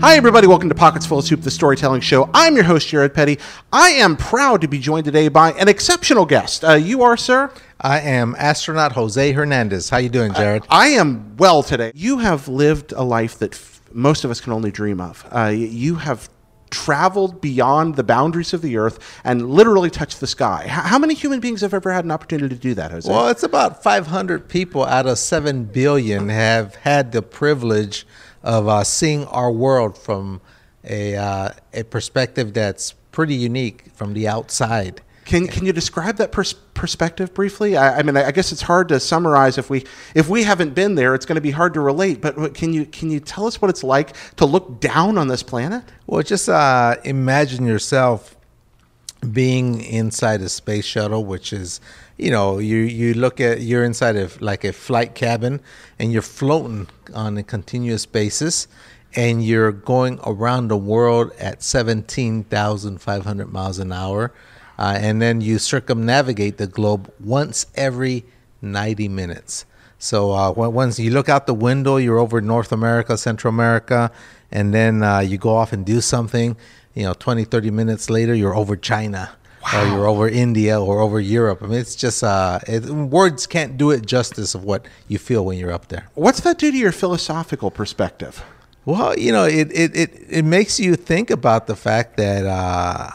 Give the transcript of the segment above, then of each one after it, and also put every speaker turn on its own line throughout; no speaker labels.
Hi, everybody. Welcome to Pockets Full of Soup, the storytelling show. I'm your host, Jared Petty. I am proud to be joined today by an exceptional guest. Uh, you are, sir?
I am astronaut Jose Hernandez. How you doing, Jared?
I am well today. You have lived a life that f- most of us can only dream of. Uh, you have traveled beyond the boundaries of the earth and literally touched the sky. H- how many human beings have ever had an opportunity to do that, Jose?
well, it's about 500 people out of 7 billion have had the privilege of uh, seeing our world from a, uh, a perspective that's pretty unique from the outside.
Can, can you describe that pers- perspective briefly? I, I mean, I, guess it's hard to summarize if we if we haven't been there. It's going to be hard to relate. But can you can you tell us what it's like to look down on this planet?
Well, just uh, imagine yourself being inside a space shuttle, which is, you know, you you look at you're inside of like a flight cabin, and you're floating on a continuous basis, and you're going around the world at seventeen thousand five hundred miles an hour, uh, and then you circumnavigate the globe once every ninety minutes. So uh, once you look out the window, you're over North America, Central America, and then uh, you go off and do something. You know, 20, 30 minutes later, you're over China, or you're over India, or over Europe. I mean, it's just uh, it, words can't do it justice of what you feel when you're up there.
What's that do to your philosophical perspective?
Well, you know, it it, it, it makes you think about the fact that uh,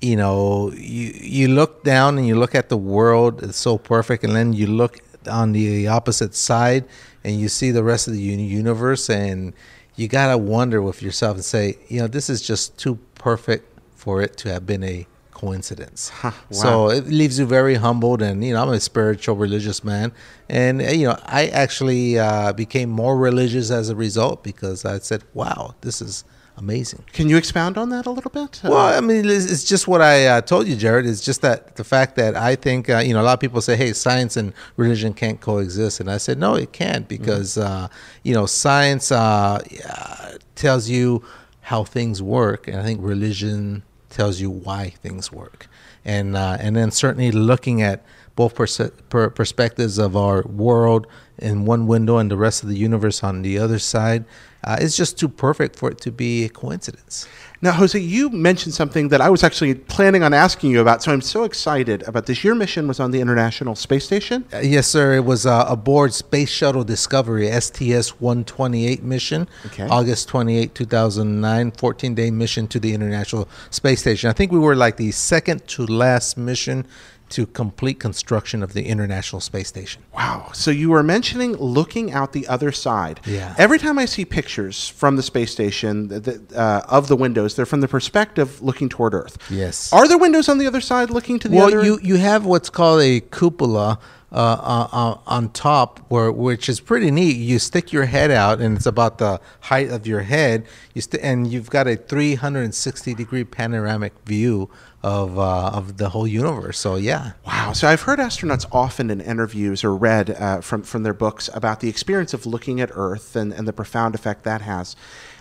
you know you you look down and you look at the world it's so perfect, and then you look on the opposite side and you see the rest of the universe, and you gotta wonder with yourself and say, you know, this is just too perfect for it to have been a coincidence.
wow.
So it leaves you very humbled, and you know, I'm a spiritual, religious man, and you know, I actually uh, became more religious as a result because I said, "Wow, this is amazing."
Can you expound on that a little bit? Uh,
Well, I mean, it's, just what I uh, told you, Jared. It's just that the fact that I think, uh, you know, a lot of people say, hey, science and religion can't coexist. And I said, no, it can't because, uh, you know, science uh, uh, tells you how things work. And I think religion tells you why things work. And, uh, and then certainly looking at both perse- per- perspectives of our world in one window and the rest of the universe on the other side, uh, it's just too perfect for it to be a coincidence.
Now, Jose, you mentioned something that I was actually planning on asking you about, so I'm so excited about this. Your mission was on the International Space Station.
Uh, Yes, sir. It was uh, aboard Space Shuttle Discovery STS 128 mission,
Okay.
August 28, 2009, 14 day mission to the International Space Station. I think we were like the second to last mission to complete construction of the International Space Station.
Wow. So you were mentioning looking out the other side.
Yeah.
Every time I see pictures from the space station th- th- uh, of the windows, they're from the perspective looking toward Earth.
Yes.
Are there windows on the other side looking to the
well,
other?
you you have what's called a cupola uh, uh, uh, on top, where which is pretty neat. You stick your head out, and it's about the height of your head. You st- and you've got a 360 degree panoramic view of uh, of the whole universe. So yeah,
Wow. So I've heard astronauts often in interviews or read uh, from, from their books about the experience of looking at Earth and, and the profound effect that has.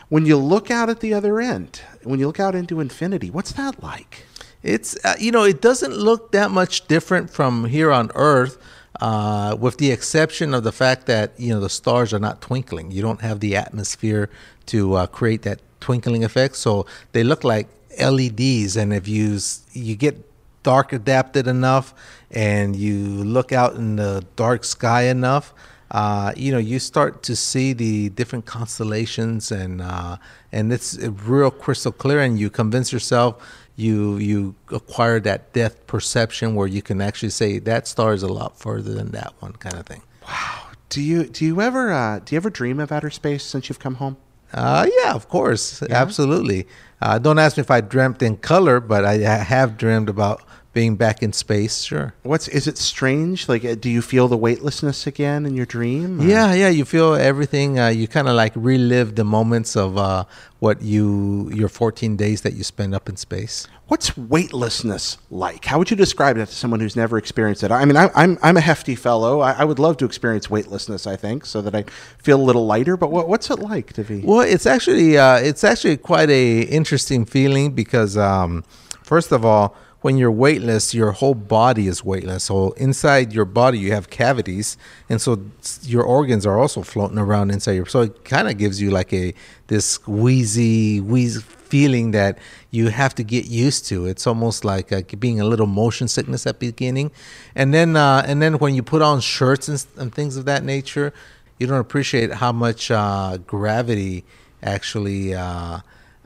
When you look out at the other end, when you look out into infinity, what's that like?
It's uh, you know it doesn't look that much different from here on Earth, uh, with the exception of the fact that you know the stars are not twinkling. You don't have the atmosphere to uh, create that twinkling effect, so they look like LEDs. And if you you get dark adapted enough, and you look out in the dark sky enough, uh, you know, you start to see the different constellations, and uh, and it's real crystal clear. And you convince yourself, you you acquire that depth perception where you can actually say that star is a lot further than that one, kind of thing. Wow.
Do you do you ever uh, do you ever dream of outer space since you've come home?
Uh, yeah, of course, absolutely. Uh, don't ask me if I dreamt in color, but I I have dreamed about being back in space. Sure.
What's is it strange? Like, uh, do you feel the weightlessness again in your dream? or-
Yeah, yeah. You feel everything. Uh, you kind of like relive the moments of uh, what you your 14 days that you spend up in space.
What's weightlessness like? How would you describe that to someone who's never experienced it? I mean, I, I'm I'm a hefty fellow. I, I would love to experience weightlessness. I think so that I feel a little lighter. But what, what's it like to be?
Well, it's actually uh, it's actually quite a interesting feeling because um, first of all, when you're weightless, your whole body is weightless. So inside your body, you have cavities, and so your organs are also floating around inside your. So it kind of gives you like a this wheezy, wheezy feeling that you have to get used to. It's almost like being a little motion sickness at beginning, and then uh, and then when you put on shirts and, and, things of that nature, you don't appreciate how much uh, gravity actually uh,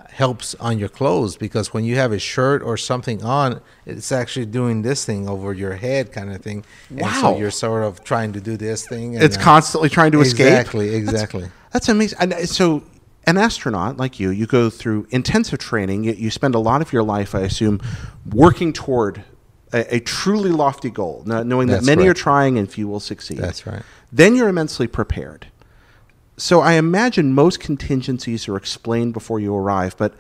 helps on your clothes because when you have a shirt or something on, it's actually doing this thing over your head, kind of thing.
Wow!
And so you're sort of trying to do this thing.
And, it's uh, constantly trying to
exactly,
escape.
Exactly, exactly.
That's, that's amazing. And uh, so an astronaut like you, you go through intensive training. You, you spend a lot of your life, I assume, working toward a, a truly lofty goal, knowing
That's
that many
right.
are trying and few will succeed.
That's right.
Then you're immensely prepared. So I imagine most contingencies are explained before you arrive, but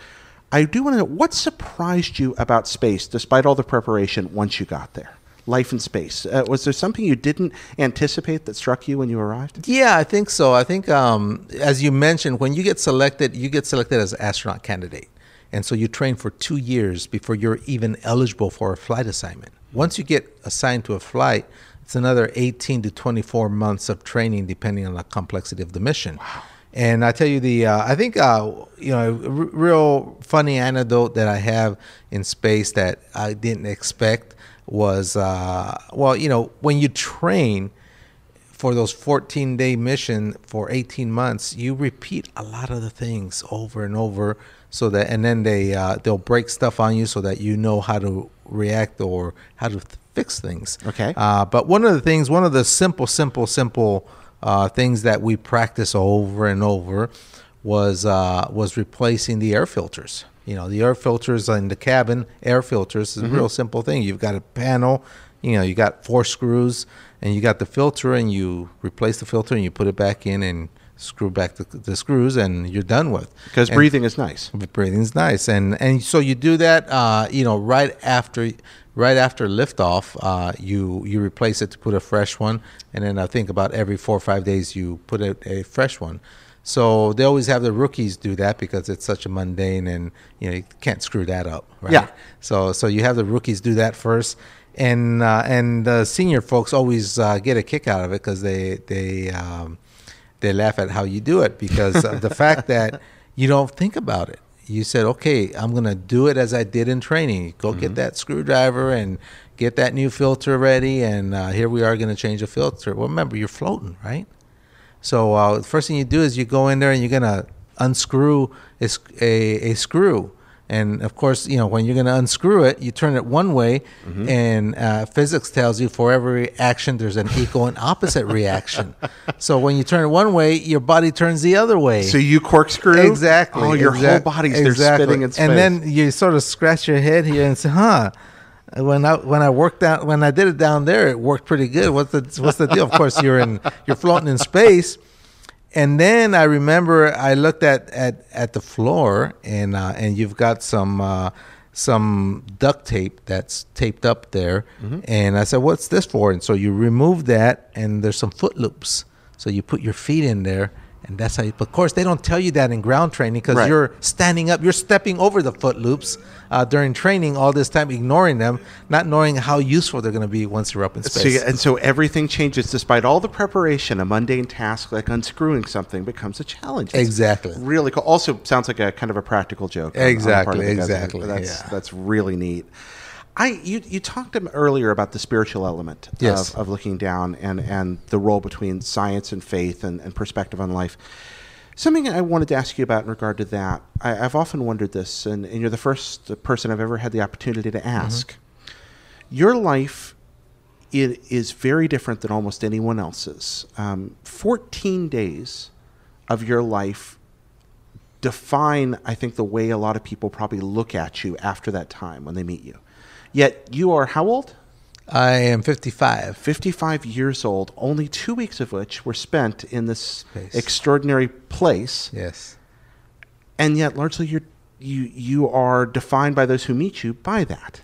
I do want to know what surprised you about space, despite all the preparation, once you got there? Life in space. Uh, was there something you didn't anticipate that struck you when you arrived?
Yeah, I think so. I think, um, as you mentioned, when you get selected, you get selected as an astronaut candidate. And so you train for two years before you're even eligible for a flight assignment. Once you get assigned to a flight, it's another 18 to 24 months of training, depending on the complexity of the mission.
Wow.
And I tell you the, uh, I think, uh, you know, a r- real funny anecdote that I have in space that I didn't expect was, uh, well, you know, when you train for those 14 day mission for 18 months, you repeat a lot of the things over and over so that, and then they, uh, they'll break stuff on you so that you know how to react or how to th- fix things.
Okay.
Uh, but one of the things, one of the simple, simple, simple, uh, things that we practice over and over was uh, was replacing the air filters. You know, the air filters in the cabin, air filters is a real simple thing. You've got a panel, you know, you got four screws, and you got the filter, and you replace the filter, and you put it back in, and screw back the, the screws, and you're done with.
Because breathing is nice.
breathing is nice and and so you do that uh, you know right after right after liftoff uh, you you replace it to put a fresh one and then I think about every four or five days you put a, a fresh one so they always have the rookies do that because it's such a mundane and you know you can't screw that up right
Yeah.
so so you have the rookies do that first and uh, and the senior folks always uh, get a kick out of it because they they um, they laugh at how you do it because of the fact that you don't think about it. You said, okay, I'm going to do it as I did in training. Go get that screwdriver and get that new filter ready. And uh, here we are going to change the filter. Well, remember, you're floating, right? So uh, the first thing you do is you go in there and you're going to unscrew a screw. And of course, you know, when you're going to unscrew it, you turn it one way, and uh, physics tells you for every action, there's an equal and opposite reaction. So when you turn it one way, your body turns the other way.
So you corkscrew?
Exactly.
Oh, your whole body's
exactly.
spinning in space.
And then you sort of scratch your head here and say, "Huh." When I when I worked out when I did it down there, it worked pretty good. What's the what's the deal? Of course, you're in you're floating in space, and then I remember I looked at at, at the floor and uh, and you've got some uh, some duct tape that's taped up there,
Mm-hmm.
and I said, "What's this for?" And so you remove that, and there's some foot loops. So you put your feet in there, and that's how you. But of course, they don't tell you that in ground training because
Right.
you're standing up, you're stepping over the foot loops uh, during training all this time, ignoring them, not knowing how useful they're going to be once you're up in
So,
space.
and so everything changes despite all the preparation. A mundane task like unscrewing something becomes a challenge.
Exactly.
Really cool. Also, sounds like a kind of a practical joke. on- on the part of
Exactly,
guys.
exactly,
That's
yeah.
that's really neat. I you you talked earlier about the spiritual element
Yes.
of, of looking down and and the role between science and faith and, and perspective on life. Something I wanted to ask you about in regard to that. I, I've often wondered this, and, and you're the first person I've ever had the opportunity to ask. Your life it is very different than almost anyone else's. Um, 14 days of your life define, I think, the way a lot of people probably look at you after that time when they meet you. Yet you are how old?
I am 55.
55 years old, only two weeks of which were spent in this
Space.
extraordinary place.
Yes.
and yet largely you're, you you are defined by those who meet you by that.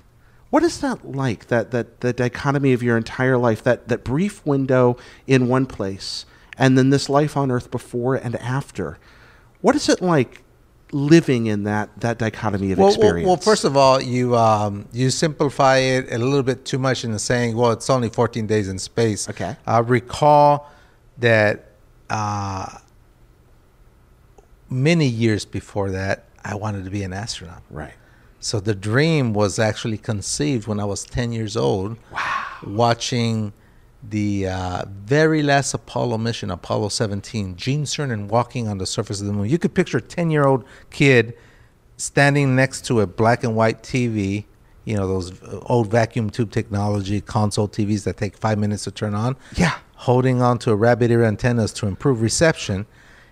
What is that like? That that the dichotomy of your entire life, that that brief window in one place, and then this life on earth before and after. What is it like living in that that dichotomy of
well, well,
experience?
well, first of all, you um, you simplify it a little bit too much in saying. Well, it's only 14 days in space.
Okay.
I recall that uh, many years before that, I wanted to be an astronaut.
right.
So the dream was actually conceived when I was 10 years old. Wow. Watching the uh, very last Apollo mission, Apollo 17, Gene Cernan walking on the surface of the moon. You could picture a 10 year old kid standing next to a black and white TV, you know, those old vacuum tube technology console TVs that take five minutes to turn on.
Yeah.
Holding on to a rabbit ear antennas to improve reception.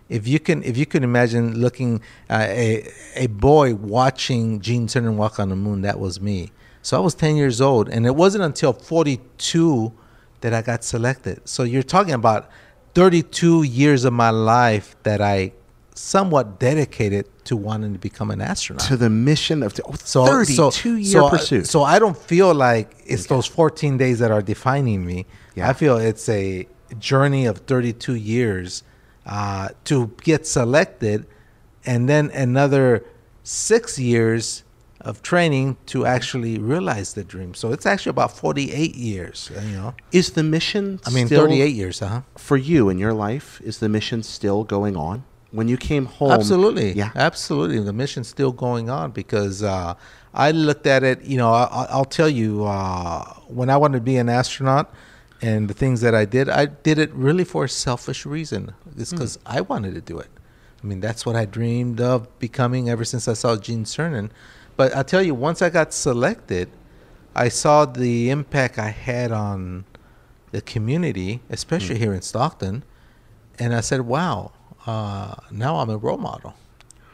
If you can, if you can imagine looking uh, a a boy watching Gene Cernan walk on the moon, that was me. So I was 10 years old, and it wasn't until 42 that I got selected. So you're talking about 32 years of my life that I somewhat dedicated to wanting to become an astronaut.
To the mission of oh,
So
32
so,
year
so,
pursuit.
So I don't feel like it's those 14 days that are defining me.
Yeah.
I feel it's a journey of 32 years uh, to get selected, and then another six years of training to actually realize the dream. So it's actually about 48 years. uh, You know,
is the mission
I mean, 38 years, huh?
for you in your life? Is the mission still going on? When you came home,
Absolutely.
Yeah.
Absolutely. The mission's still going on because uh, I looked at it, you know, I, I'll tell you, uh, when I wanted to be an astronaut and the things that I did, I did it really for a selfish reason. It's because I wanted to do it. I mean, that's what I dreamed of becoming ever since I saw Gene Cernan. But I tell you, once I got selected, I saw the impact I had on the community, especially here in Stockton. And I said, wow, uh, now I'm a role model.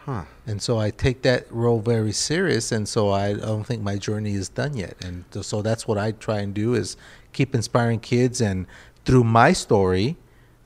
Huh.
And so I take that role very serious, and so I don't think my journey is done yet. And so that's what I try and do is keep inspiring kids, and through my story,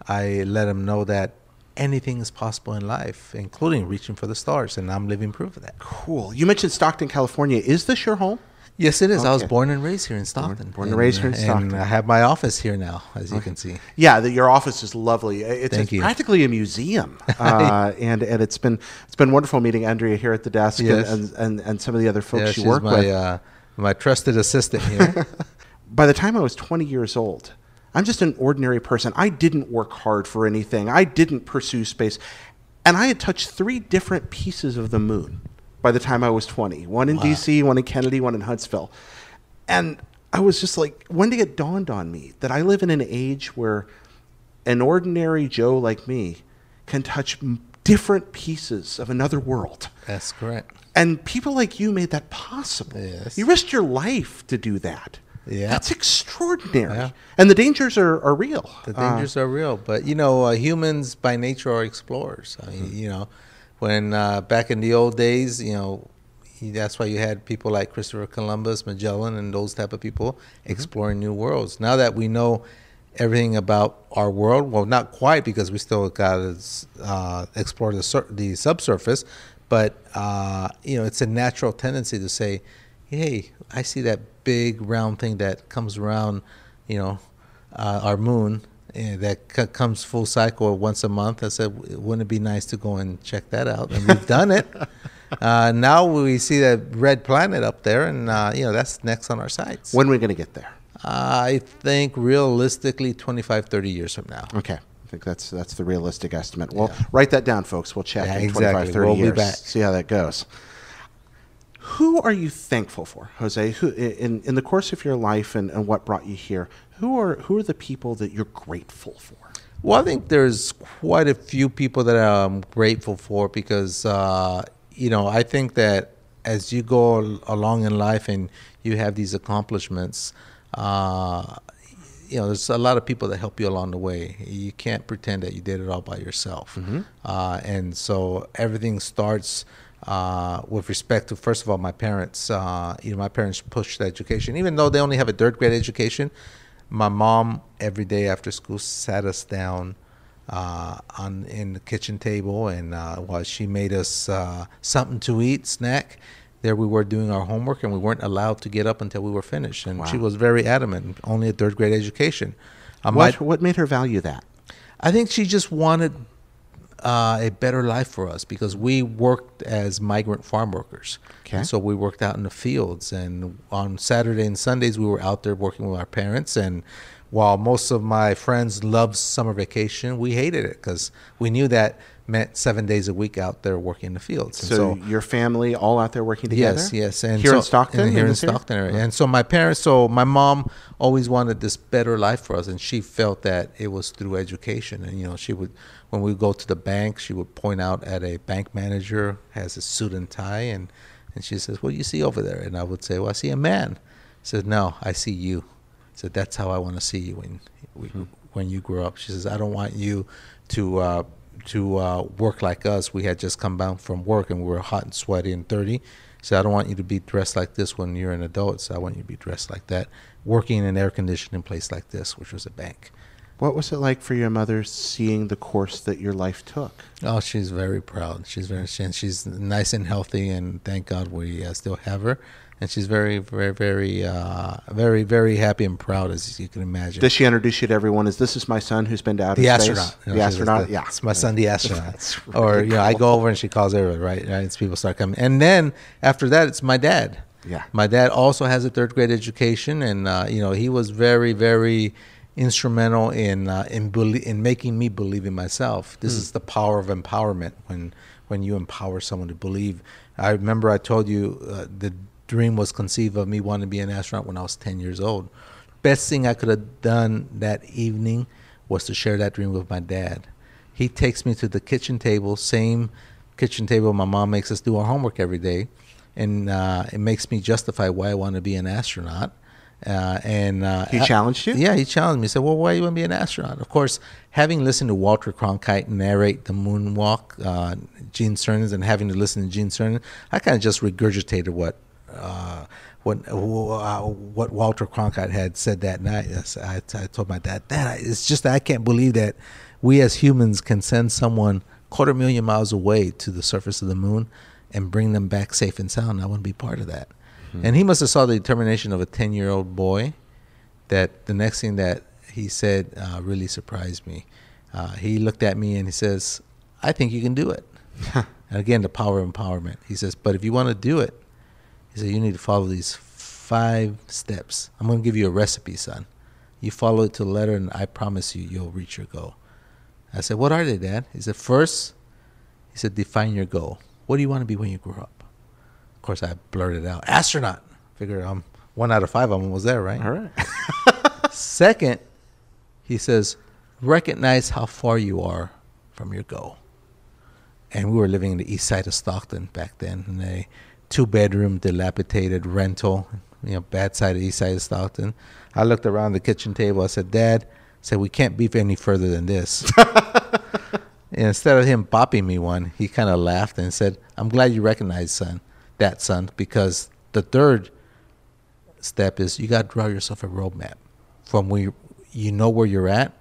I let them know that anything is possible in life, including reaching for the stars, and I'm living proof of that.
Cool. You mentioned Stockton, California. Is this your home?
Yes, it is. I was born and raised here in Stockton.
born and raised here in
And
Stockton.
I have my office here now, as you can see.
Yeah, the, your office is lovely. It's,
Thank
it's
you.
practically a museum, uh, and and it's been it's been wonderful meeting Andrea here at the desk
Yes.
and, and, and and some of the other folks
Yeah,
you work
my
with.
uh, my trusted assistant here.
By the time I was 20 years old, I'm just an ordinary person. I didn't work hard for anything. I didn't pursue space, and I had touched three different pieces of the moon by the time I was 20. One in D.C., one in Kennedy, one in Huntsville, and I was just like, when did it dawned on me that I live in an age where an ordinary Joe like me can touch m- different pieces of another world.
That's correct.
And people like you made that possible.
Yes.
You risked your life to do that.
Yeah.
That's extraordinary.
Yeah.
And the dangers are, are real.
The
Uh,
dangers are real, but you know, uh, humans by nature are explorers. I mean, you know, when uh, back in the old days, you know, that's why you had people like Christopher Columbus, Magellan, and those type of people exploring new worlds. Now that we know everything about our world, well, not quite because we still got to uh, explore the sur- the subsurface, but uh, you know, it's a natural tendency to say, "Hey, I see that big round thing that comes around, you know, uh, our moon." eh, that c- comes full cycle once a month. I said, wouldn't it be nice to go and check that out? And we've done it. Uh, now we see that red planet up there, and uh, you know that's next on our sights.
when are we going to get there?
I think realistically, 25, 30 years from now.
Okay. I think that's that's the realistic estimate. Well,
Yeah.
write that down, folks. We'll check
Yeah,
in 25,
exactly.
30
We'll be
years.
back.
See how that goes. Who are you thankful for, Jose? Who in, in the course of your life and, and what brought you here? Who are who are the people that you're grateful for?
Well, I think there's quite a few people that I'm grateful for because, uh, you know, I think that as you go along in life and you have these accomplishments, uh, you know, there's a lot of people that help you along the way. You can't pretend that you did it all by yourself. Uh, and so everything starts uh, with respect to, first of all, my parents. Uh, you know, my parents pushed education, even though they only have a third grade education my mom every day after school sat us down uh, on in the kitchen table and uh, while she made us uh, something to eat snack there we were doing our homework and we weren't allowed to get up until we were finished and she was very adamant only a third grade education um, I,
What what made her value that?
I think she just wanted uh, a better life for us because we worked as migrant farm workers.
Okay.
And so we worked out in the fields, and on Saturday and Sundays we were out there working with our parents. And while most of my friends loved summer vacation, we hated it because we knew that meant seven days a week out there working in the fields. And
So, your family all out there working together?
Yes, yes, and
here
so,
in Stockton,
and here in
area?
Stockton area. And so my parents, so my mom always wanted this better life for us, and she felt that it was through education. And you know, she would, when we go to the bank, she would point out at a bank manager has a suit and tie, and and she says, "What do you see over there?" And I would say, "Well, I see a man." She said, "No, I see you." Said, "That's how I want to see you when we,
Hmm.
when you grow up." She says, "I don't want you to." Uh, to uh, work like us, we had just come back from work and we were hot and sweaty and dirty. So I don't want you to be dressed like this when you're an adult. So I want you to be dressed like that, working in an air conditioning place like this, which was a bank.
What was it like for your mother seeing the course that your life took?
Oh, she's very proud. She's very she's nice and healthy, and thank God we uh, still have her. And she's very, very, very, uh, very, very happy and proud, as you can imagine.
Does she introduce you to everyone Is this is my son who's been to outer
the
space?
astronaut. You know,
the astronaut,
the-
yeah.
It's my son, the astronaut.
That's
or you know, I go over and she calls everybody, right? right? And people start coming, and then after that, it's my dad.
Yeah.
My dad also has a third grade education, and uh, you know, he was very, very instrumental in uh, in belie- in making me believe in myself. This is the power of empowerment when when you empower someone to believe. I remember I told you uh, the dream was conceived of me wanting to be an astronaut when I was 10 years old. Best thing I could have done that evening was to share that dream with my dad. He takes me to the kitchen table, same kitchen table my mom makes us do our homework every day, and uh, it makes me justify why I want to be an astronaut. Uh, and uh,
He challenged you?
Yeah, he challenged me. He said, "Well, why you want to be an astronaut?" Of course, having listened to Walter Cronkite narrate the moonwalk, uh, Gene Cernan, and having to listen to Gene Cernan, I kind of just regurgitated what uh, what uh, what Walter Cronkite had said that night. I, I told my dad, "Dad, it's just that I can't believe that we as humans can send someone quarter million miles away to the surface of the moon and bring them back safe and sound. I want to be part of that." And he must have saw the determination of a ten year old boy that the next thing that he said uh, really surprised me. Uh, he looked at me and he says, "I think you can do it." and again, the power of empowerment. He says, "But if you want to do it, he said you need to follow these five steps. I'm going to give you a recipe, son. You follow it to the letter, and I promise you, you'll reach your goal." I said, "What are they, Dad?" He said, first, he said, define your goal. What do you want to be when you grow up?" Of course, I blurted out, "Astronaut." Figure um, one out of five of them was there, right?
All right.
Second, he says, recognize how far you are from your goal. And we were living in the east side of Stockton back then in a two bedroom, dilapidated rental, you know, bad side of east side of Stockton. I looked around the kitchen table. I said, Dad, I said, we can't beef any further than this. and instead of him bopping me one, he kind of laughed and said, I'm glad you recognize, son, that, son, because the third step is you got to draw yourself a roadmap from where you, you know where you're at,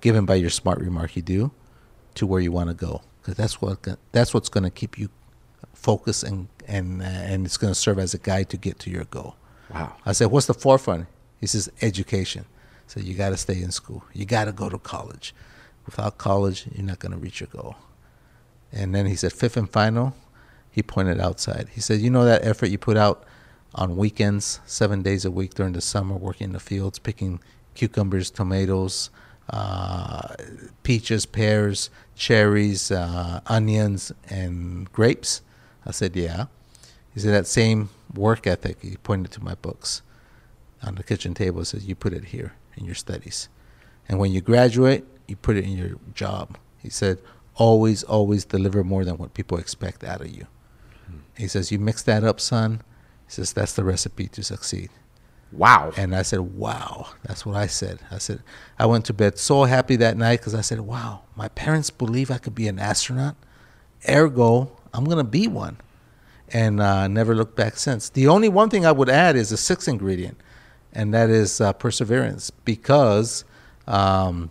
given by your smart remark you do, to where you want to go. Because that's what that's what's going to keep you focused and and uh, and it's going to serve as a guide to get to your goal.
Wow.
I said, "What's the forefront?" He says, "Education." So you got to stay in school. You got to go to college. Without college, you're not going to reach your goal. And then he said, fifth and final, he pointed outside. He said, You know that effort you put out on weekends, seven days a week during the summer, working in the fields, picking cucumbers, tomatoes, uh, peaches, pears, cherries, uh, onions, and grapes? I said, Yeah. He said, That same work ethic, he pointed to my books on the kitchen table, says, You put it here in your studies. And when you graduate, you put it in your job. He said, always, always deliver more than what people expect out of you. Hmm. He says, you mix that up, son. He says, that's the recipe to succeed.
Wow.
And I said, wow. That's what I said. I said, I went to bed so happy that night because I said, wow, my parents believe I could be an astronaut. Ergo, I'm going to be one. And uh, never looked back since. The only one thing I would add is a sixth ingredient, and that is uh, perseverance because um,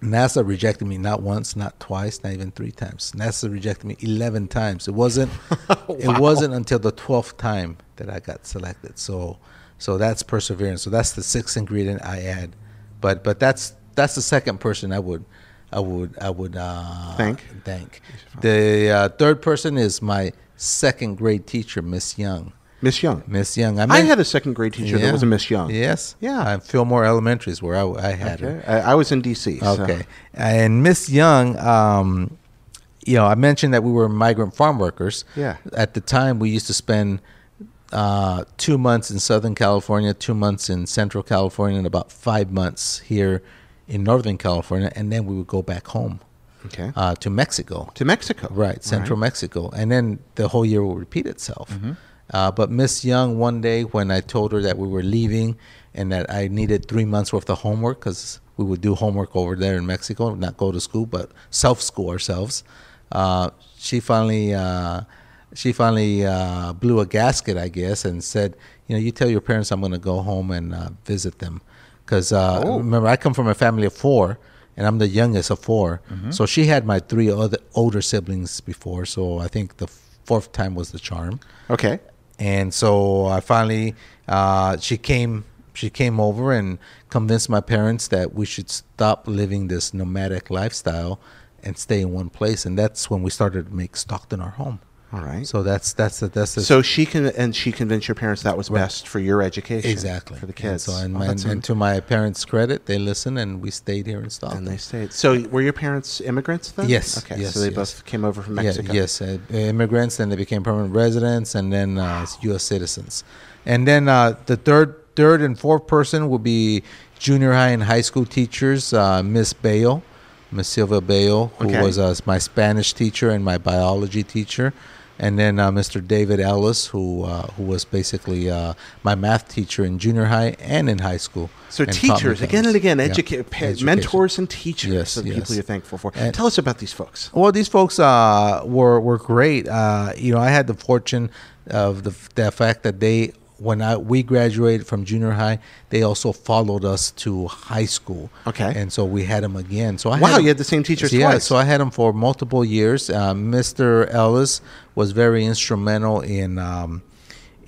NASA rejected me not once, not twice, not even three times. NASA rejected me 11 times. It wasn't it wasn't until the 12th time that I got selected. So so that's perseverance. So that's the sixth ingredient I add. But but that's that's the second person I would I would I would uh,
Thank.
Thank. The uh, third person is my second grade teacher, Miss Young.
Miss Young.
Miss Young.
I
mean-
had a second grade teacher that was a Miss Young.
Yes.
Yeah.
Uh, Fillmore Elementary is where I, I had her.
I, I was in D.C. so-
Okay. And Miss Young, um, you know, I mentioned that we were migrant farm workers.
Yeah.
At the time, we used to spend uh, two months in Southern California, two months in Central California, and about five months here in Northern California, and then we would go back home
Okay.
uh, to Mexico.
to Mexico.
Right, Central Mexico, and then the whole year will repeat itself.
Mm-hmm.
Uh, but Miss Young, one day when I told her that we were leaving and that I needed three months worth of homework because we would do homework over there in Mexico, not go to school, but self school ourselves. Uh, she finally, uh, she finally uh, blew a gasket, I guess, and said, "You know, you tell your parents I'm going to go home and uh, visit them." Because uh,
Oh.
remember, I come from a family of four, and I'm the youngest of 4 So she had my three other older siblings before. So I think the fourth time was the charm.
Okay.
And so I finally, uh, she came, she came over and convinced my parents that we should stop living this nomadic lifestyle and stay in one place. And that's when we started to make Stockton our home.
All right.
So that's that's the, that's the
So she can and she convinced your parents that was best for your education.
exactly
for the
And
kids.
so and,
Oh,
my, and, to my parents' credit, they listened and we stayed here in Stockton.
and they stayed. So were your parents immigrants then?
Yes,
Okay.
yes,
so they
yes.
both came over from
Yeah, yes, uh, immigrants, and they became permanent residents, and then uh, U.S. citizens. And then uh, the third, third and fourth person would be junior high and high school teachers. Uh, Miss Bayo, Miss Silva Bayo, who
Okay.
was uh, my Spanish teacher and my biology teacher. And then uh, Mr. David Ellis, who uh, who was basically uh, my math teacher in junior high and in high school.
So
and taught me
teachers again and again,
Yeah,
pa-
education.
mentors and teachers
Yes,
are the
yes.
people you're thankful for.
And-
Tell us about these folks.
Well, these folks uh, were were great. Uh, you know, I had the fortune of the the fact that they when I we graduated from junior high, they also followed us to high school.
Okay.
and so we had them again. So I
Wow, you had the same teachers
yeah,
twice.
so I had them for multiple years. Uh, Mr. Ellis was very instrumental in um,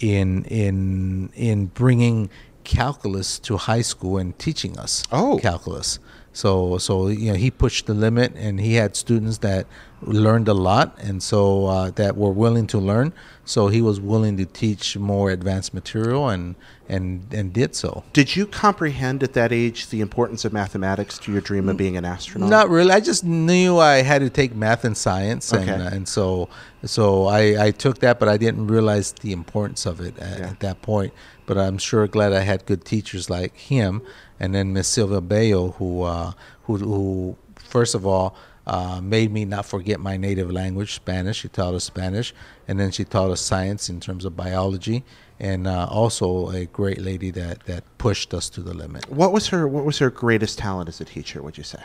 in in in bringing calculus to high school and teaching us
Oh.
calculus. So so you know he pushed the limit and he had students that learned a lot and so uh, that were willing to learn. So he was willing to teach more advanced material and and and did so.
Did you comprehend at that age the importance of mathematics to your dream of being an astronaut?
Not really. I just knew I had to take math and science, and
Okay.
and so so I, I took that, but I didn't realize the importance of it at,
Yeah.
at that point. But I'm sure glad I had good teachers like him, and then Miss Silvia Bayo, who uh, who who first of all. Uh, made me not forget my native language, Spanish. She taught us Spanish, and then she taught us science in terms of biology, and uh, also a great lady that, that pushed us to the limit.
What was her What was her greatest talent as a teacher? Would you say?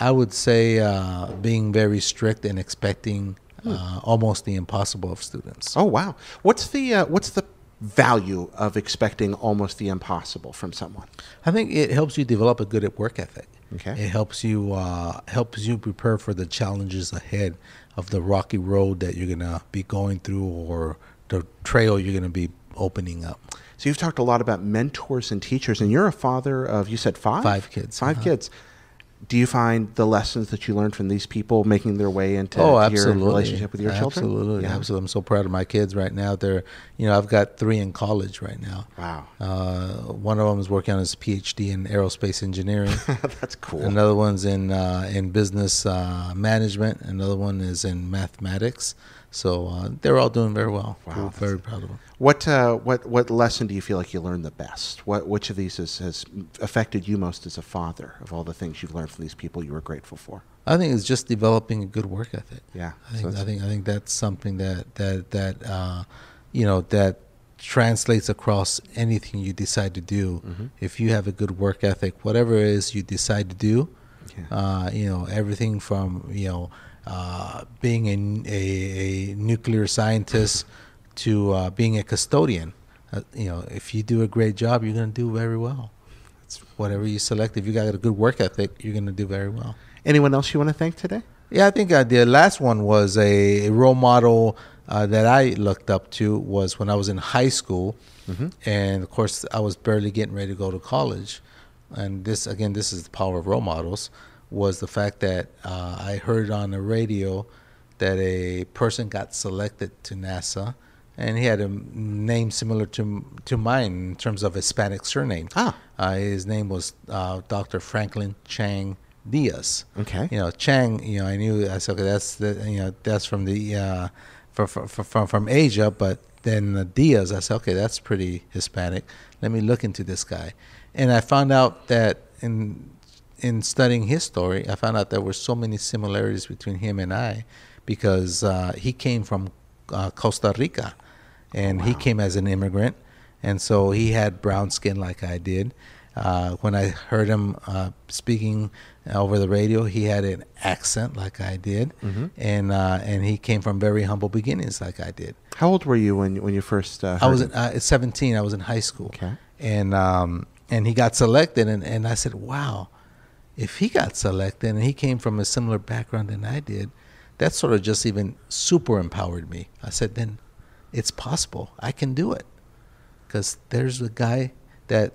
I would say uh, being very strict and expecting uh, almost the impossible of students.
Oh wow! What's the uh, What's the value of expecting almost the impossible from someone?
I think it helps you develop a good work ethic.
Okay.
It helps you uh, helps you prepare for the challenges ahead of the rocky road that you're gonna be going through or the trail you're gonna be opening up.
So you've talked a lot about mentors and teachers, and you're a father of you said five
Five kids,
5
uh-huh.
kids. Do you find the lessons that you learned from these people making their way into
oh,
your relationship with your children?
Absolutely,
Yeah.
absolutely. I'm so proud of my kids right now. They're, you know, I've got three in college right now.
Wow,
Uh, one of them is working on his PhD in aerospace engineering.
that's cool.
Another one's in uh, in business uh, management. Another one is in mathematics. So uh, they're all doing very well.
Wow,
We're very proud of them.
What uh, what what lesson do you feel like you learned the best? What which of these has, has affected you most as a father of all the things you've learned from these people you were grateful for?
I think it's just developing a good work ethic.
Yeah,
I think
that's-
I think I think that's something that that that uh, you know that translates across anything you decide to do.
Mm-hmm.
If you have a good work ethic, whatever it is you decide to do,
Yeah.
uh, you know everything from you know uh, being a, a, a nuclear scientist to uh, being a custodian. Uh, you know, if you do a great job, you're going to do very well. It's whatever you select. If you got a good work ethic, you're going to do very well.
Anyone else you want to thank today?
Yeah, I think uh, the last one was a role model uh, that I looked up to was when I was in high school, and of course I was barely getting ready to go to college. And this again, this is the power of role models. Was the fact that uh, I heard on the radio that a person got selected to NASA, and he had a name similar to to mine in terms of Hispanic surname.
Ah.
Uh, his name was uh, Dr. Franklin Chang Diaz.
Okay.
You know, Chang. You know, I knew I said, okay, that's the you know that's from the uh, from, from from from Asia, but then Diaz, I said, okay, that's pretty Hispanic. Let me look into this guy, and I found out that in in studying his story, I found out there were so many similarities between him and I, because uh, he came from uh, Costa Rica, and he came as an immigrant, and so he had brown skin like I did. Uh, when I heard him uh, speaking over the radio, he had an accent like I did, and uh, and he came from very humble beginnings like I did.
How old were you when when you first? Uh,
I was uh, at 17. I was in high school.
Okay.
And um, and he got selected, and, and I said, wow, if he got selected and he came from a similar background than I did, that sort of just even super empowered me. I said, then it's possible. I can do it. Because there's a guy that,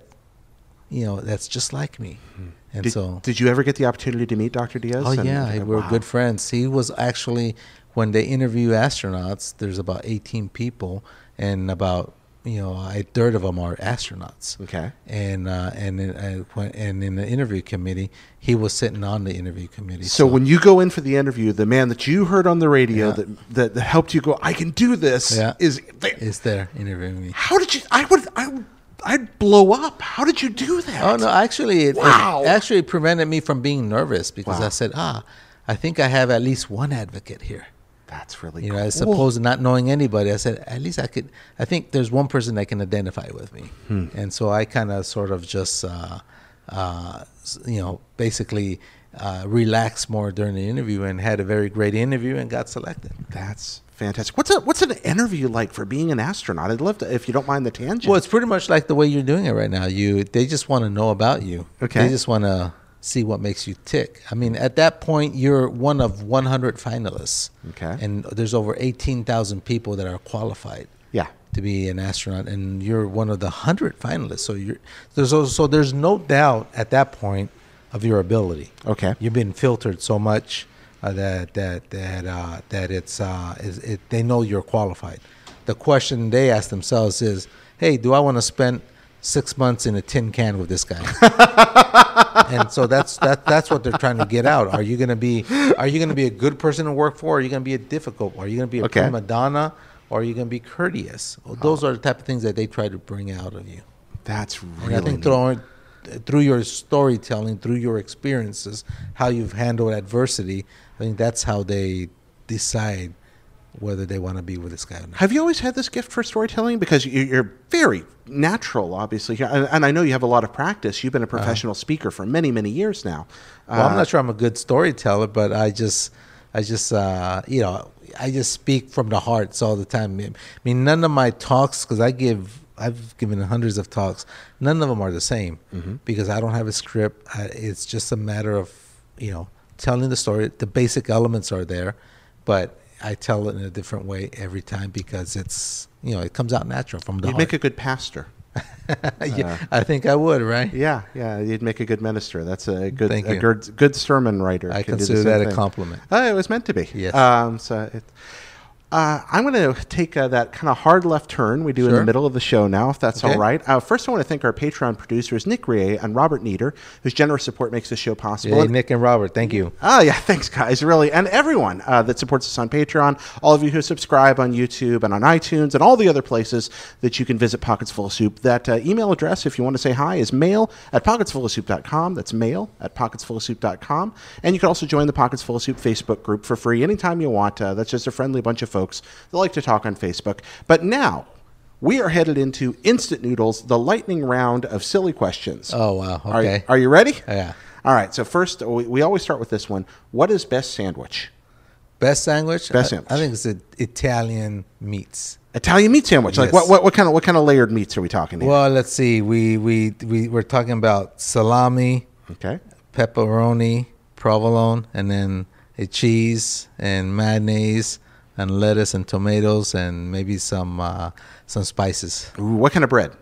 you know, that's just like me. Mm-hmm. And
Did,
so.
did you ever get the opportunity to meet Dr. Diaz?
Oh
And-
yeah, we were
wow.
good friends. He was actually when they interview astronauts. There's about 18 people, and about you know a third of them are astronauts.
Okay.
And uh, and in, uh, and in the interview committee, he was sitting on the interview committee.
So when you go in for the interview, the man that you heard on the radio
Yeah.
that, that that helped you go, I can do this,
Yeah.
is there.
is there interviewing me?
How did you? I would. I would. I'd blow up. How did you do that?
Oh no, actually, it, it
Wow.
actually prevented me from being nervous because
Wow.
I said, ah, I think I have at least one advocate here.
That's really
You
cool.
know, as opposed to not knowing anybody, I said at least I could. I think there's one person that can identify with me,
Hmm.
and so I kind of sort of just, uh, uh, you know, basically uh, relaxed more during the interview and had a very great interview and got selected.
That's fantastic. What's a what's an interview like for being an astronaut? I'd love to, if you don't mind the tangent.
Well, it's pretty much like the way you're doing it right now. You they just want to know about you.
Okay.
They just want to see what makes you tick. I mean, at that point, you're one of 100 finalists.
Okay.
And there's over 18,000 people that are qualified.
yeah.
to be an astronaut, and you're one of the hundred finalists. So you're there's also, so there's no doubt at that point of your ability.
Okay.
you've been filtered so much uh, that that that uh, that it's uh, is, it, they know you're qualified. The question they ask themselves is, "Hey, do I want to spend six months in a tin can with this guy?" and so that's that that's what they're trying to get out. Are you going to be are you going to be a good person to work for? Or are you going to be a difficult? Are you going to be a
Okay.
prima donna? Or are you going to be courteous? Well, those oh. are the type of things that they try to bring out of you.
That's really. And.
I think through, through your storytelling, through your experiences, how you've handled adversity, I think that's how they decide whether they want to be with this guy or not.
Have you always had this gift for storytelling? Because you- you're very natural, obviously, and I know you have a lot of practice. You've been a professional speaker for many, many years now.
Well, I'm
Uh,
not sure I'm a good storyteller, but I just, I just, uh, you know, I just speak from the hearts all the time. I mean, none of my talks, because I give, I've given hundreds of talks, none of them are the same because I don't have a script. I, it's just a matter of, you know, telling the story. The basic elements are there, but I tell it in a different way every time because it's, you know, it comes out natural from the
You'd
heart.
make a good pastor.
yeah, I think I would, right?
Yeah, yeah, you'd make a good minister. That's a good, a good, good sermon writer.
I
can
consider that a
thing.
compliment.
Uh, it was meant to be.
Yes.
Um, so it, uh, I'm going to take uh, that kind of hard left turn we do in the middle of the show now, if that's
Okay.
all right. Uh, first, I want to thank our Patreon producers, Nick Rie and Robert Nieder, whose generous support makes this show possible.
Hey,
And-
Nick and Robert, thank you.
Oh, yeah. Thanks, guys. Really. And everyone uh, that supports us on Patreon, all of you who subscribe on YouTube and on iTunes and all the other places that you can visit Pockets Full of Soup. That uh, email address, if you want to say hi, is mail at pocketsfullofsoup.com. That's mail at pocketsfullofsoup.com. And you can also join the Pockets Full of Soup Facebook group for free anytime you want. Uh, that's just a friendly bunch of folks that like to talk on Facebook. But now, we are headed into Instant Noodles, the lightning round of silly questions.
Oh, wow.
Are-
Okay.
are you ready?
Yeah.
All right. So first, we, we always start with this one. What is best sandwich?
Best sandwich?
Best
I-
sandwich.
I, think it's the Italian meats.
Italian meat sandwich. Like
Yes.
what, what? What kind of what kind of layered meats are we talking here?
Well, let's see. We we we we're talking about salami,
okay.
pepperoni, provolone, and then a cheese and mayonnaise and lettuce and tomatoes and maybe some uh, some spices.
What kind of bread?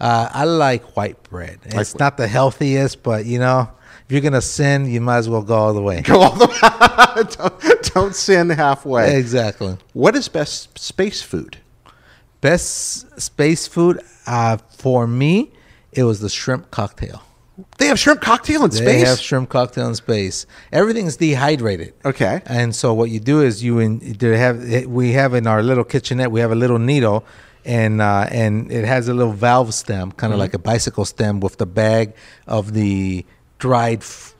Uh, I like white bread. It's not the healthiest, but you know, if you're gonna sin, you might as well go all the way.
Go all the way. don't, don't sin halfway.
Exactly.
What is best space food?
Best space food uh, for me, it was the shrimp cocktail.
They have shrimp cocktail in
They
space.
They have shrimp cocktail in space. Everything's dehydrated.
okay.
And so what you do is you in they have we have in our little kitchenette we have a little needle, and uh, and it has a little valve stem, kind of like a bicycle stem, with the bag of the dried f-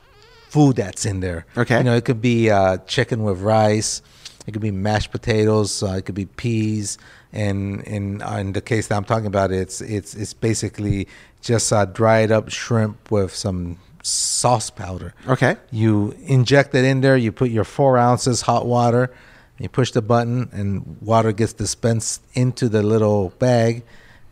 food that's in there.
Okay.
you know it could be uh, chicken with rice, it could be mashed potatoes, uh, it could be peas, and in uh, in the case that I'm talking about, it's it's it's basically just uh, dried up shrimp with some sauce powder.
Okay.
You inject it in there. You put your four ounces hot water. You push the button, and water gets dispensed into the little bag,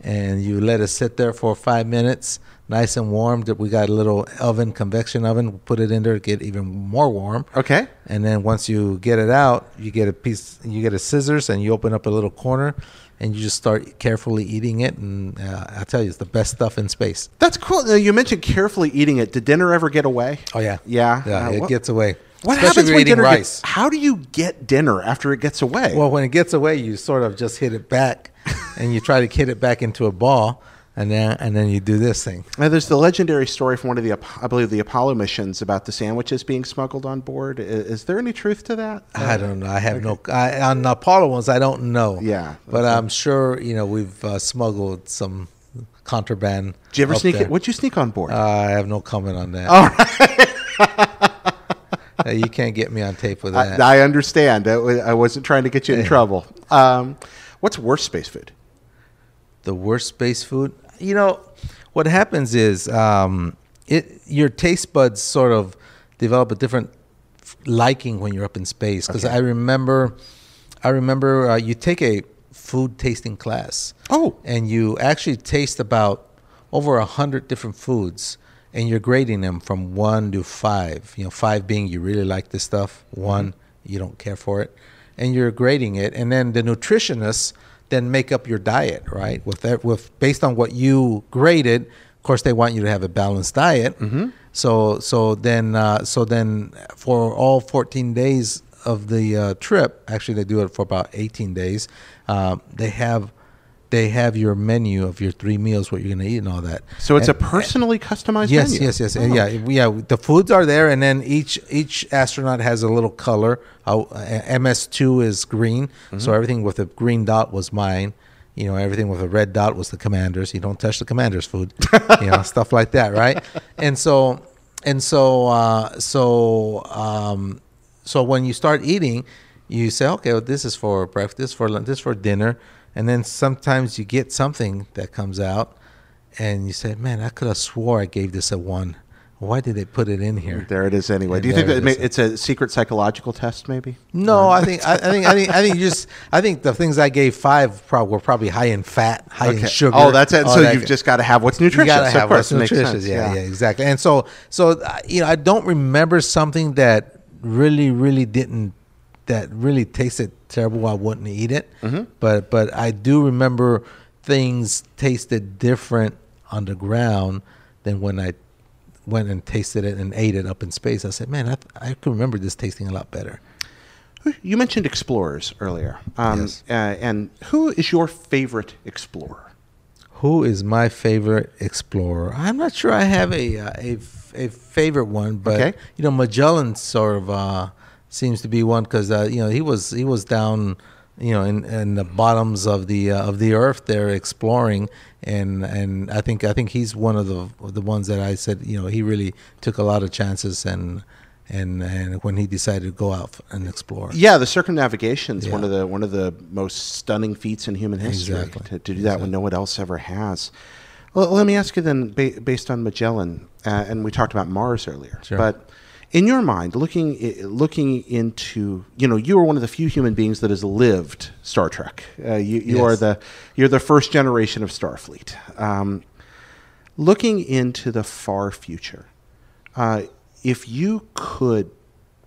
and you let it sit there for five minutes, nice and warm. We got a little oven, convection oven. We put it in there, get even more warm.
Okay.
And then once you get it out, you get a piece, you get a scissors, and you open up a little corner, and you just start carefully eating it. And uh, I tell you, it's the best stuff in space.
That's cool. Now, you mentioned carefully eating it. Did dinner ever get away?
Oh yeah,
Yeah.
yeah.
Uh,
it
what-
gets away.
What
Especially
happens when dinner
rice.
gets? How do you get dinner after it gets away?
Well, when it gets away, you sort of just hit it back, and you try to hit it back into a ball, and then and then you do this thing.
Now, there's the legendary story from one of the, I believe, the Apollo missions about the sandwiches being smuggled on board. I- Is, there any truth to that?
I don't know. I have no I, on the Apollo ones. I don't know.
Yeah,
but I'm sure you know we've uh, smuggled some contraband.
Did you ever sneak
there.
it? What'd you sneak on board?
Uh, I have no comment on that.
All right.
Uh, you can't get me on tape with that.
I, I understand. I, I wasn't trying to get you in trouble. Um, what's worse space food?
the worst space food. You know, what happens is um, it your taste buds sort of develop a different liking when you're up in space. Because
Okay.
I remember, I remember uh, you take a food tasting class.
Oh.
and you actually taste about over a hundred different foods. And you're grading them from one to five. You know, five being you really like this stuff. One, you don't care for it, and you're grading it. And then the nutritionists then make up your diet, right? With that, with based on what you graded. Of course, they want you to have a balanced diet. Mm-hmm. So, so then, uh, so then, for all 14 days of the uh, trip, actually, they do it for about 18 days. Um, they have they have your menu of your three meals, what you're going to eat, and all that.
So it's
And-
a personally customized
Yes,
menu.
yes, yes,
Oh.
and yeah, yeah. The foods are there, and then each each astronaut has a little color. Uh, MS two is green,
Mm-hmm.
so everything with a green dot was mine. You know, everything with a red dot was the commanders. You don't touch the commanders' food, you know, stuff like that, right? And so, and so, uh, so, um, so when you start eating, you say, okay, well, this is for breakfast, this for lunch, this is for dinner, and then sometimes you get something that comes out and you say, "Man, I could have swore I gave this a one. Why did they put it in here?"
There it is. Anyway,
And
do you think
it
it
is.
a secret psychological test? Maybe.
No, I think I, I think I think I think you just I think the things I gave five prob- were probably high in fat, high in sugar.
Oh, that's it. So
that
you've
kind-
just got to have what's
you
nutritious.
gotta
of
have
course,
what's nutritious.
sense.
Yeah, yeah, exactly. And so, so uh, you know, I don't remember something that really, really didn't that really tasted terrible. I wouldn't eat it.
Mm-hmm.
But but I do remember things tasted different on the ground than when I went and tasted it and ate it up in space. I said, man, I, I can remember this tasting a lot better.
You mentioned explorers earlier, um,
Yes.
uh, and who is your favorite explorer?
Who is my favorite explorer? I'm not sure I have a uh, a, f- a favorite one, but
Okay.
you know Magellan sort of uh, seems to be one because uh, you know he was he was down you know in, in the bottoms of the uh, of the earth there exploring and and I think I think he's one of the the ones that I said you know he really took a lot of chances and and and when he decided to go out and explore.
Yeah, the circumnavigation is one of the one of the most stunning feats in human history.
Exactly.
To, to do that when no one else ever has. Well, let me ask you then, ba- based on Magellan, uh, and we talked about Mars earlier,
Sure.
but in your mind, looking looking into, you know, you are one of the few human beings that has lived Star Trek. Uh, you you are the you're the first generation of Starfleet. Um, looking into the far future, uh, if you could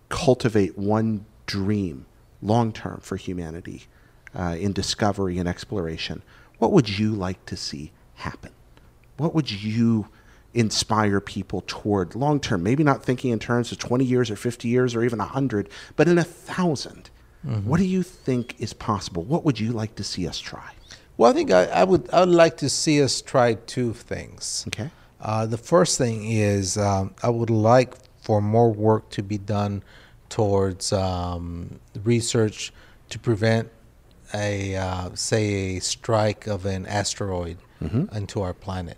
cultivate one dream long term for humanity uh, in discovery and exploration, what would you like to see happen? What would you inspire people toward long term? Maybe not thinking in terms of 20 years or 50 years or even 100, but in a 1000 What do you think is possible? What would you like to see us try?
Well, I think I, I would I would like to see us try two things.
Okay.
Uh, the first thing is um, I would like for more work to be done towards um, research to prevent a uh, say a strike of an asteroid into our planet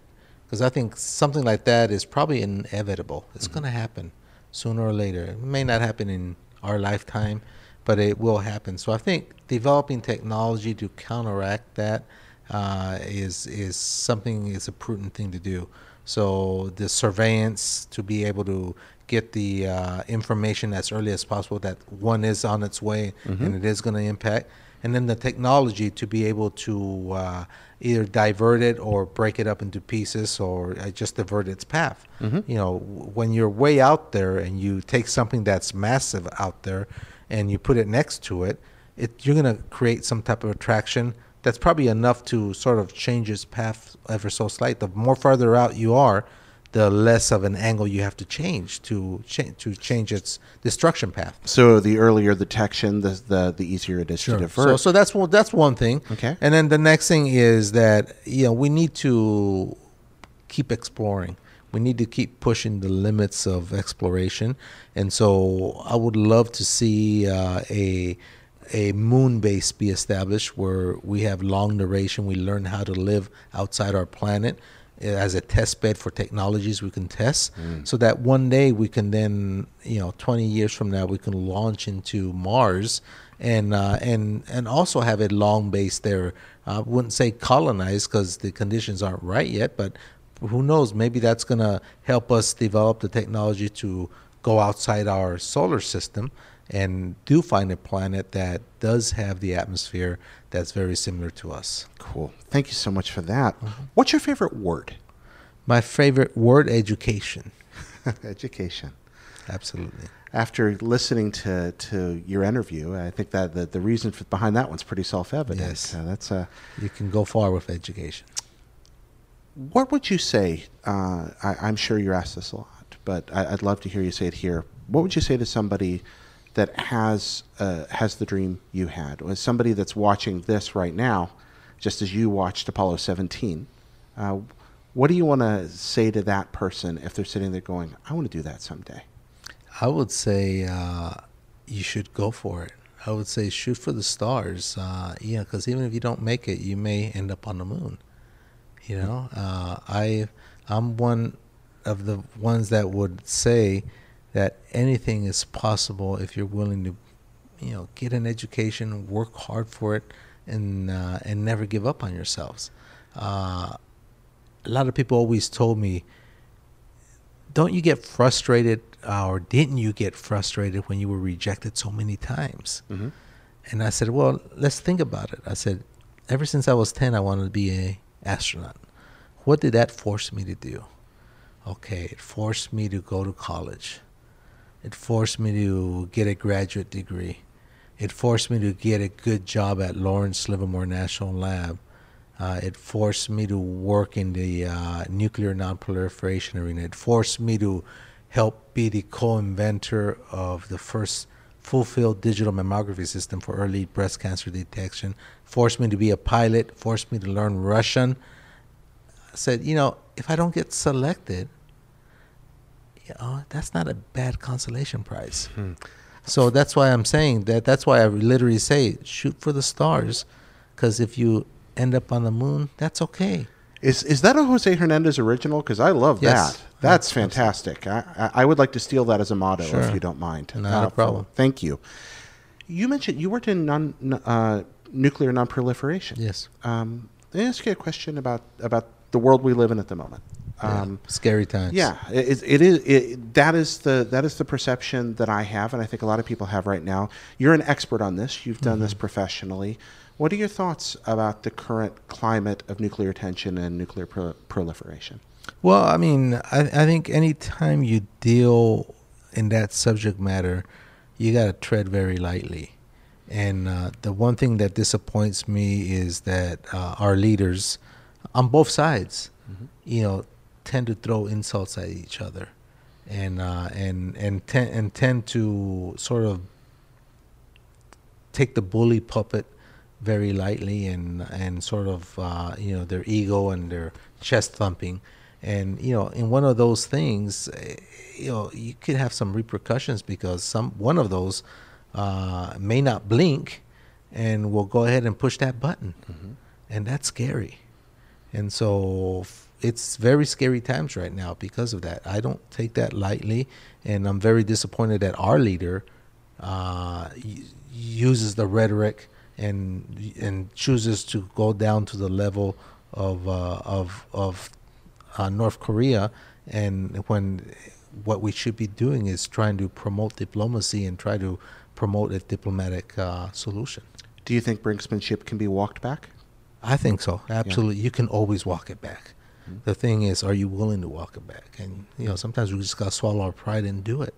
because I think something like that is probably inevitable. It's going to happen sooner or later. It may not happen in our lifetime, but it will happen. So I think developing technology to counteract that uh, is is something is a prudent thing to do. So the surveillance to be able to get the uh, information as early as possible that one is on its way and it is going to impact, and then the technology to be able to uh, either divert it or break it up into pieces or uh, just divert its path. You know, when you're way out there and you take something that's massive out there and you put it next to it, it you're going to create some type of attraction that's probably enough to sort of change its path ever so slight. The more farther out you are, the less of an angle you have to change to cha- to change its destruction path.
So the earlier the detection, the the, the easier it is to divert.
So, so that's one that's one thing.
Okay.
And then the next thing is that you know we need to keep exploring. We need to keep pushing the limits of exploration. And so I would love to see uh, a a moon base be established where we have long duration. We learn how to live outside our planet as a test bed for technologies we can test so that one day we can then you know 20 years from now we can launch into mars and uh, and and also have a long base there. I wouldn't say colonize because the conditions aren't right yet but who knows? Maybe that's going to help us develop the technology to go outside our solar system and do find a planet that does have the atmosphere that's very similar to us
cool. Thank you so much for that.
Mm-hmm.
What's your favorite word?
my favorite word education
Education.
absolutely
After listening to, to your interview, I think that the, the reason for, behind that one's pretty self evident.
Yes.
Uh, that's uh,
you can go far with education
What would you say? Uh, I, I'm sure you're asked this a lot, but I, I'd love to hear you say it here. What would you say to somebody that has uh, has the dream you had, or somebody that's watching this right now, just as you watched Apollo 17? Uh, what do you want to say to that person if they're sitting there going, "I want to do that someday"?
I would say uh, you should go for it. I would say shoot for the stars. Uh, know, because even if you don't make it, you may end up on the moon. You know, uh, I I'm one of the ones that would say that anything is possible if you're willing to, you know, get an education, work hard for it, and uh, and never give up on yourselves. Uh, a lot of people always told me, don't you get frustrated uh, or didn't you get frustrated when you were rejected so many times?
Mhm.
and i said well let's think about it. I said ever since i was 10 i wanted to be a astronaut. What did that force me to do? Okay it forced me to go to college it forced me to get a graduate degree it forced me to get a good job at lawrence livermore national lab uh, it forced me to work in the uh, nuclear nonproliferation arena. It forced me to help be the co-inventor of the first full-field digital mammography system for early breast cancer detection. Forced me to be a pilot. Forced me to learn Russian. I said, you know, if I don't get selected, you know, that's not a bad consolation prize. So that's why I'm saying that. That's why I literally say shoot for the stars, because if you end up on the moon, that's okay.
Is is that a Jose Hernandez original? Because I love
Yes.
that. That's fantastic. I, I would like to steal that as a motto, if you don't mind.
Not a problem.
Thank you. You mentioned you worked in non uh, nuclear nonproliferation.
Yes.
Um, let me ask you a question about about the world we live in at the moment.
Yeah.
Um,
Scary times.
yeah, it, it is. It, that is the that is the perception that I have, and I think a lot of people have right now. You're an expert on this. You've done this professionally. What are your thoughts about the current climate of nuclear tension and nuclear pro- proliferation?
Well, I mean, I, I think anytime you deal in that subject matter, you got to tread very lightly. And uh, the one thing that disappoints me is that uh, our leaders on both sides, you know, tend to throw insults at each other, and uh, and and tend and tend to sort of take the bully puppet very lightly and and sort of uh, you know their ego and their chest thumping, and you know in one of those things, eh, you know you could have some repercussions because some one of those uh, may not blink, and will go ahead and push that button,
Mm-hmm.
and that's scary, and so. f- It's very scary times right now because of that. I don't take that lightly, and I'm very disappointed that our leader uh, uses the rhetoric and and chooses to go down to the level of uh, of of uh, North Korea, and when what we should be doing is trying to promote diplomacy and try to promote a diplomatic uh, solution.
Do you think brinksmanship can be walked back?
I think so. Absolutely, you can always walk it back. The thing is, are you willing to walk it back? And you know, sometimes we just gotta swallow our pride and do it.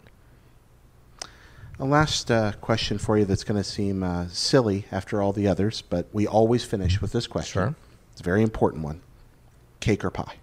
A last uh, question for you that's going to seem uh, silly after all the others, but we always finish with this question.
Sure.
It's a very important one cake or pie?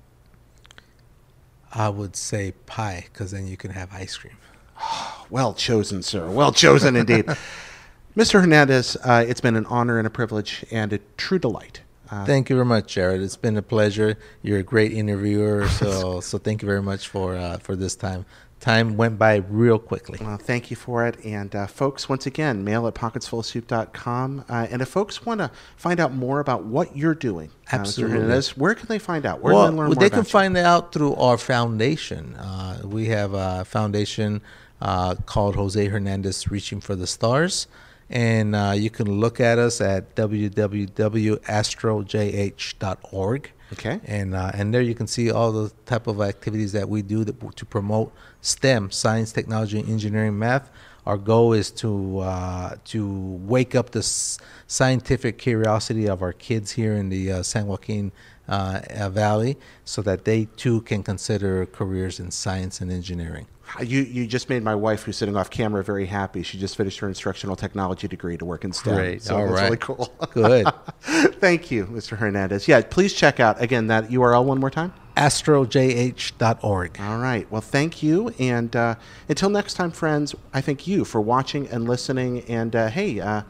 I would say pie, because then you can have ice cream.
Well chosen, sir. Well chosen indeed. Mr. Hernandez, uh, it's been an honor and a privilege and a true delight. Uh,
Thank you very much, Jared. It's been a pleasure. You're a great interviewer, so so thank you very much for uh, for this time. Time went by real quickly.
Well, thank you for it. And uh, folks, once again, mail at pocketsfullofsoup.com. Uh, and if folks want to find out more about what you're doing, uh.
Absolutely.
Hernandez, where can they find out? Where
well,
can they learn more
they can
you?
find out through our foundation. Uh, we have a foundation uh, called Jose Hernandez Reaching for the Stars. And uh, you can look at us at www.astrojh.org.
Okay.
And uh, and there you can see all the type of activities that we do that, to promote STEM, science, technology, engineering, math. Our goal is to uh, to wake up the s- scientific curiosity of our kids here in the uh, San Joaquin uh, Valley, so that they too can consider careers in science and engineering.
You, you just made my wife, who's sitting off camera, very happy. She just finished her instructional technology degree to work in STEM.
Great.
So
All
that's
right.
really cool.
Good.
Thank you, Mr. Hernandez. Yeah, please check out, again, that URL one more time.
astrojh.org.
All right. Well, thank you. And uh, until next time, friends, I thank you for watching and listening. And uh, hey, uh,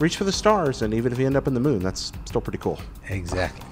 reach for the stars. And even if you end up in the moon, that's still pretty cool.
Exactly.